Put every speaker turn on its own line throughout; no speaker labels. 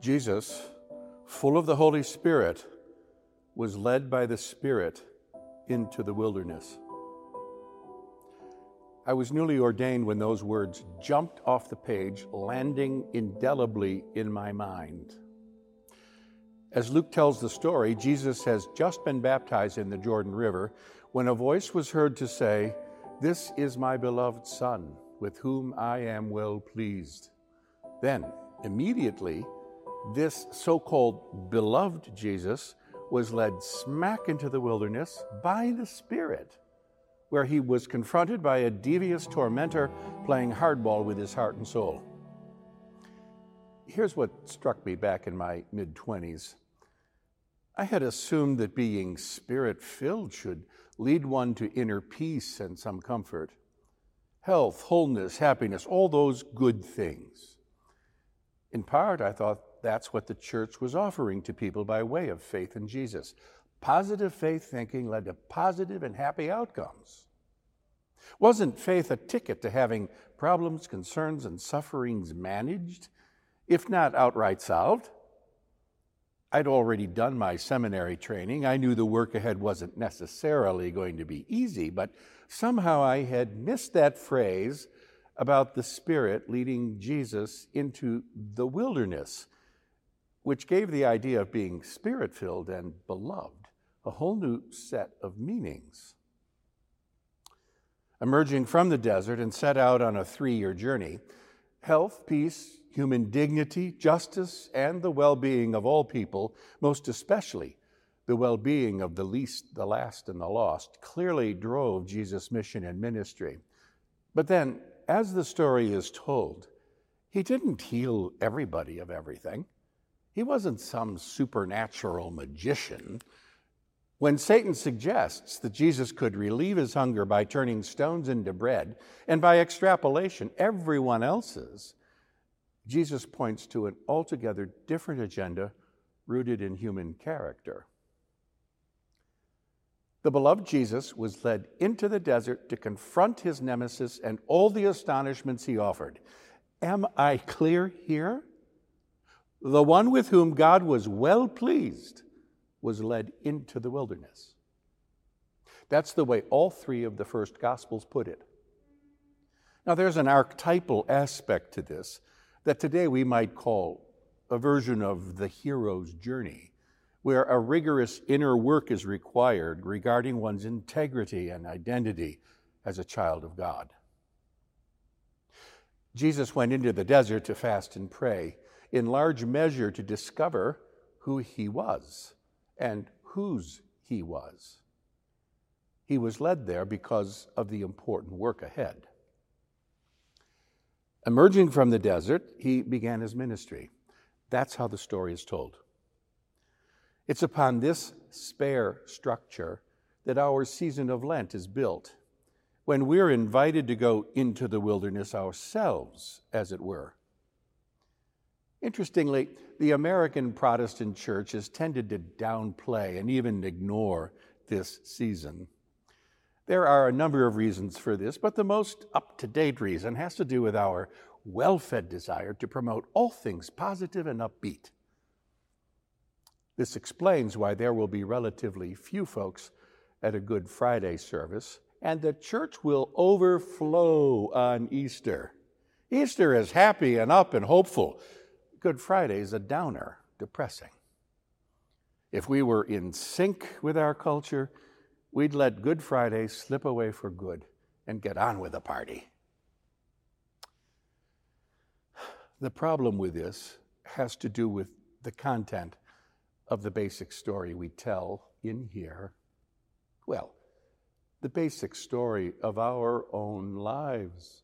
Jesus, full of the Holy Spirit, was led by the Spirit into the wilderness. I was newly ordained when those words jumped off the page, landing indelibly in my mind. As Luke tells the story, Jesus has just been baptized in the Jordan River when a voice was heard to say, This is my beloved Son, with whom I am well pleased. Then, immediately, this so called beloved Jesus was led smack into the wilderness by the Spirit, where he was confronted by a devious tormentor playing hardball with his heart and soul. Here's what struck me back in my mid 20s. I had assumed that being spirit filled should lead one to inner peace and some comfort, health, wholeness, happiness, all those good things. In part, I thought that's what the church was offering to people by way of faith in Jesus. Positive faith thinking led to positive and happy outcomes. Wasn't faith a ticket to having problems, concerns, and sufferings managed, if not outright solved? I'd already done my seminary training. I knew the work ahead wasn't necessarily going to be easy, but somehow I had missed that phrase about the Spirit leading Jesus into the wilderness which gave the idea of being spirit filled and beloved a whole new set of meanings. Emerging from the desert and set out on a three year journey, health, peace, human dignity, justice, and the well being of all people, most especially the well being of the least, the last, and the lost, clearly drove Jesus' mission and ministry. But then, as the story is told, he didn't heal everybody of everything. He wasn't some supernatural magician. When Satan suggests that Jesus could relieve his hunger by turning stones into bread, and by extrapolation, everyone else's, Jesus points to an altogether different agenda rooted in human character. The beloved Jesus was led into the desert to confront his nemesis and all the astonishments he offered. Am I clear here? The one with whom God was well pleased, was led into the wilderness. That's the way all three of the first Gospels put it. Now, there's an archetypal aspect to this that today we might call a version of the hero's journey, where a rigorous inner work is required regarding one's integrity and identity as a child of God. Jesus went into the desert to fast and pray in large measure to discover who he was and whose he was. He was led there because of the important work ahead. Emerging from the desert, he began his ministry. That's how the story is told. It's upon this spare structure that our season of Lent is built, when we're invited to go into the wilderness ourselves, as it were. Interestingly, the American Protestant church has tended to downplay and even ignore this season. There are a number of reasons for this, but the most up to date reason has to do with our well fed desire to promote all things positive and upbeat. This explains why there will be relatively few folks at a Good Friday service, and the church will overflow on Easter. Easter is happy and up and hopeful. Good Friday is a downer, depressing. If we were in sync with our culture, we'd let Good Friday slip away for good and get on with the party. The problem with this has to do with the content of the basic story we tell in here. Well, the basic story of our own lives.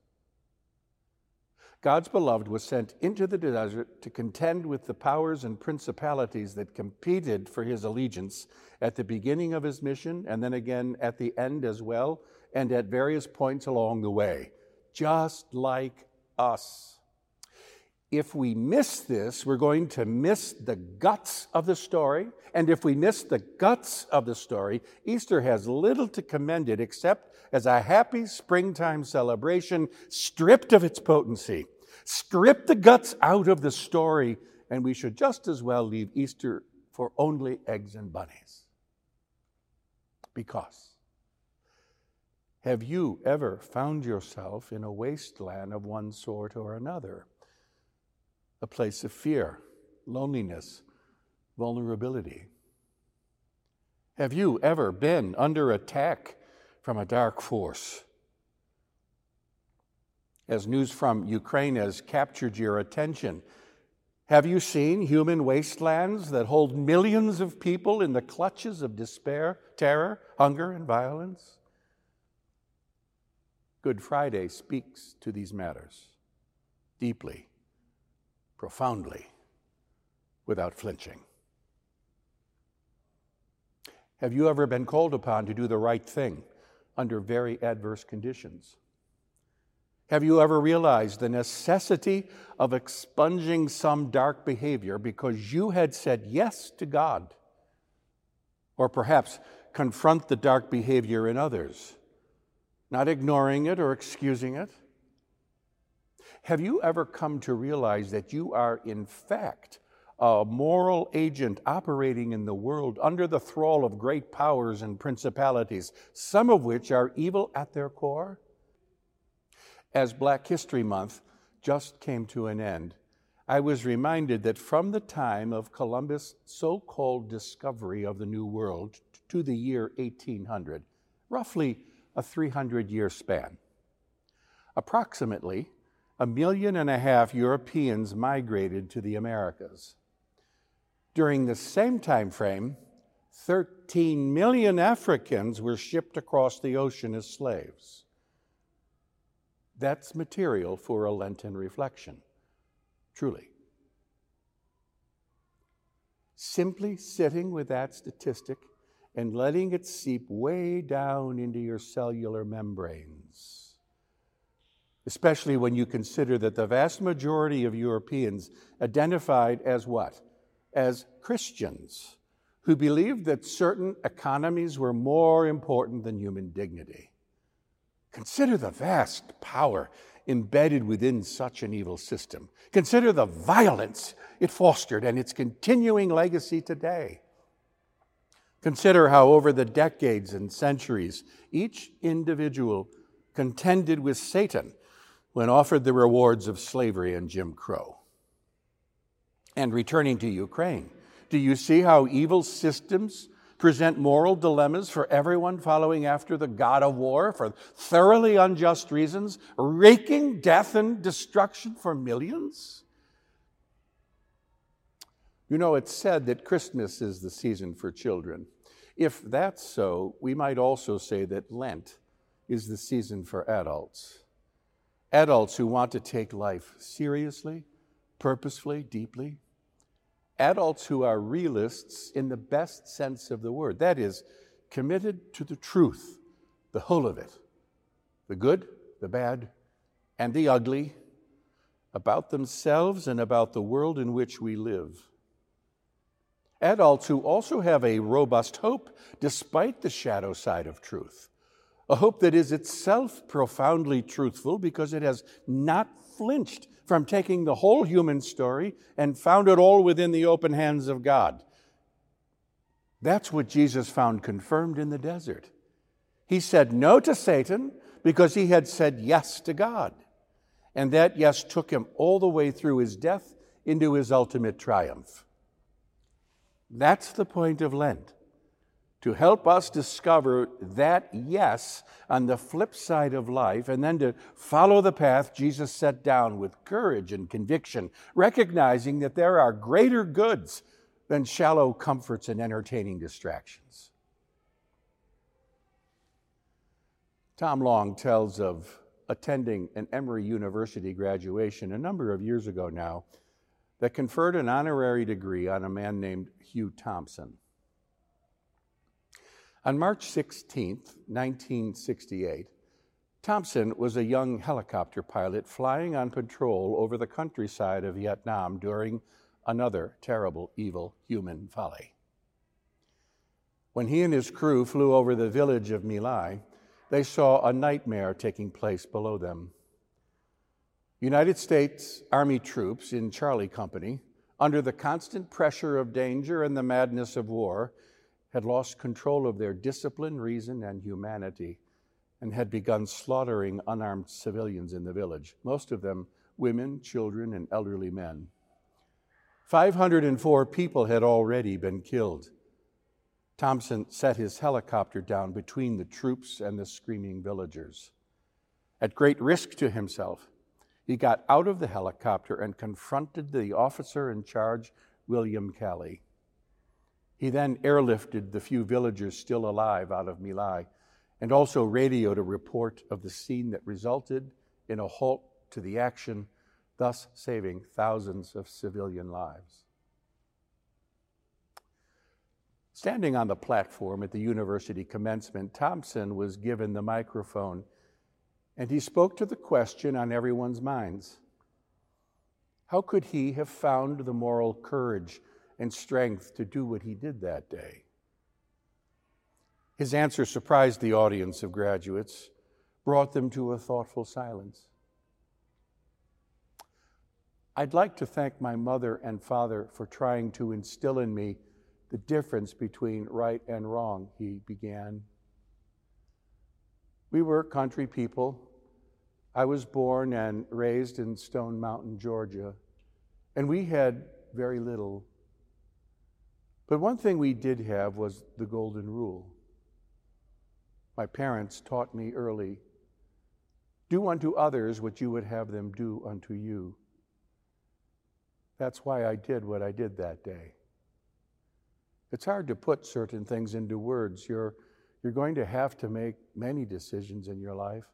God's beloved was sent into the desert to contend with the powers and principalities that competed for his allegiance at the beginning of his mission and then again at the end as well, and at various points along the way, just like us. If we miss this, we're going to miss the guts of the story. And if we miss the guts of the story, Easter has little to commend it except as a happy springtime celebration stripped of its potency. Strip the guts out of the story, and we should just as well leave Easter for only eggs and bunnies. Because have you ever found yourself in a wasteland of one sort or another? A place of fear, loneliness, vulnerability? Have you ever been under attack from a dark force? As news from Ukraine has captured your attention, have you seen human wastelands that hold millions of people in the clutches of despair, terror, hunger, and violence? Good Friday speaks to these matters deeply, profoundly, without flinching. Have you ever been called upon to do the right thing under very adverse conditions? Have you ever realized the necessity of expunging some dark behavior because you had said yes to God? Or perhaps confront the dark behavior in others, not ignoring it or excusing it? Have you ever come to realize that you are, in fact, a moral agent operating in the world under the thrall of great powers and principalities, some of which are evil at their core? As Black History Month just came to an end, I was reminded that from the time of Columbus' so called discovery of the New World to the year 1800, roughly a 300 year span, approximately a million and a half Europeans migrated to the Americas. During the same time frame, 13 million Africans were shipped across the ocean as slaves. That's material for a Lenten reflection, truly. Simply sitting with that statistic and letting it seep way down into your cellular membranes. Especially when you consider that the vast majority of Europeans identified as what? as Christians who believed that certain economies were more important than human dignity. Consider the vast power embedded within such an evil system. Consider the violence it fostered and its continuing legacy today. Consider how, over the decades and centuries, each individual contended with Satan when offered the rewards of slavery and Jim Crow and returning to Ukraine. Do you see how evil systems present moral dilemmas for everyone following after the God of war for thoroughly unjust reasons, wreaking death and destruction for millions? You know, it's said that Christmas is the season for children. If that's so, we might also say that Lent is the season for adults. Adults who want to take life seriously, purposefully, deeply adults who are realists in the best sense of the word. That is, committed to the truth, the whole of it, the good, the bad, and the ugly, about themselves and about the world in which we live. Adults who also have a robust hope despite the shadow side of truth, a hope that is itself profoundly truthful because it has not flinched from taking the whole human story and found it all within the open hands of God. That's what Jesus found confirmed in the desert. He said no to Satan because he had said yes to God. And that yes took him all the way through his death into his ultimate triumph. That's the point of Lent to help us discover that yes on the flip side of life, and then to follow the path Jesus set down with courage and conviction, recognizing that there are greater goods than shallow comforts and entertaining distractions. Tom Long tells of attending an Emory University graduation a number of years ago now that conferred an honorary degree on a man named Hugh Thompson. On March 16, 1968, Thompson was a young helicopter pilot flying on patrol over the countryside of Vietnam during another terrible, evil human folly. When he and his crew flew over the village of My Lai, they saw a nightmare taking place below them. United States Army troops in Charlie Company, under the constant pressure of danger and the madness of war, had lost control of their discipline, reason, and humanity, and had begun slaughtering unarmed civilians in the village, most of them women, children, and elderly men. 504 people had already been killed. Thompson set his helicopter down between the troops and the screaming villagers. At great risk to himself, he got out of the helicopter and confronted the officer in charge, William Calley. He then airlifted the few villagers still alive out of My Lai and also radioed a report of the scene that resulted in a halt to the action, thus saving thousands of civilian lives. Standing on the platform at the university commencement, Thompson was given the microphone and he spoke to the question on everyone's minds How could he have found the moral courage and strength to do what he did that day? His answer surprised the audience of graduates, brought them to a thoughtful silence. I'd like to thank my mother and father for trying to instill in me the difference between right and wrong, he began. We were country people. I was born and raised in Stone Mountain, Georgia, and we had very little. But one thing we did have was the golden rule. My parents taught me early do unto others what you would have them do unto you. That's why I did what I did that day. It's hard to put certain things into words. You're, you're going to have to make many decisions in your life.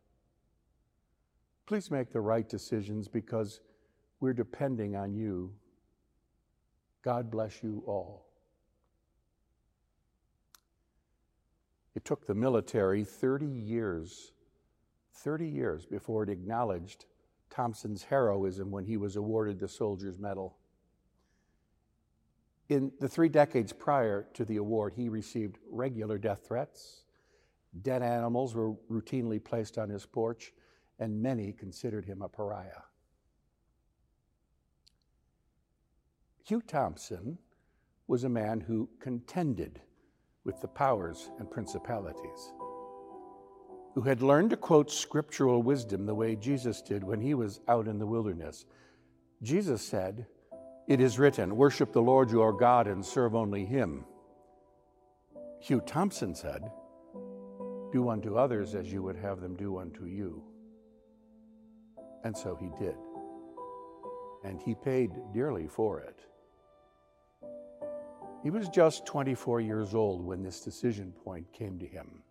Please make the right decisions because we're depending on you. God bless you all. It took the military 30 years, 30 years before it acknowledged Thompson's heroism when he was awarded the Soldier's Medal. In the three decades prior to the award, he received regular death threats. Dead animals were routinely placed on his porch, and many considered him a pariah. Hugh Thompson was a man who contended with the powers and principalities, who had learned to quote scriptural wisdom the way Jesus did when he was out in the wilderness. Jesus said, It is written, Worship the Lord your God and serve only him. Hugh Thompson said, Do unto others as you would have them do unto you. And so he did. And he paid dearly for it. He was just 24 years old when this decision point came to him.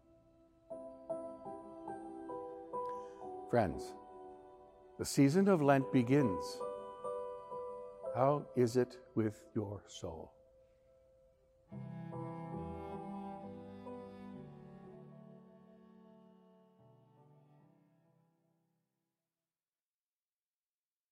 Friends, the season of Lent begins. How is it with your soul?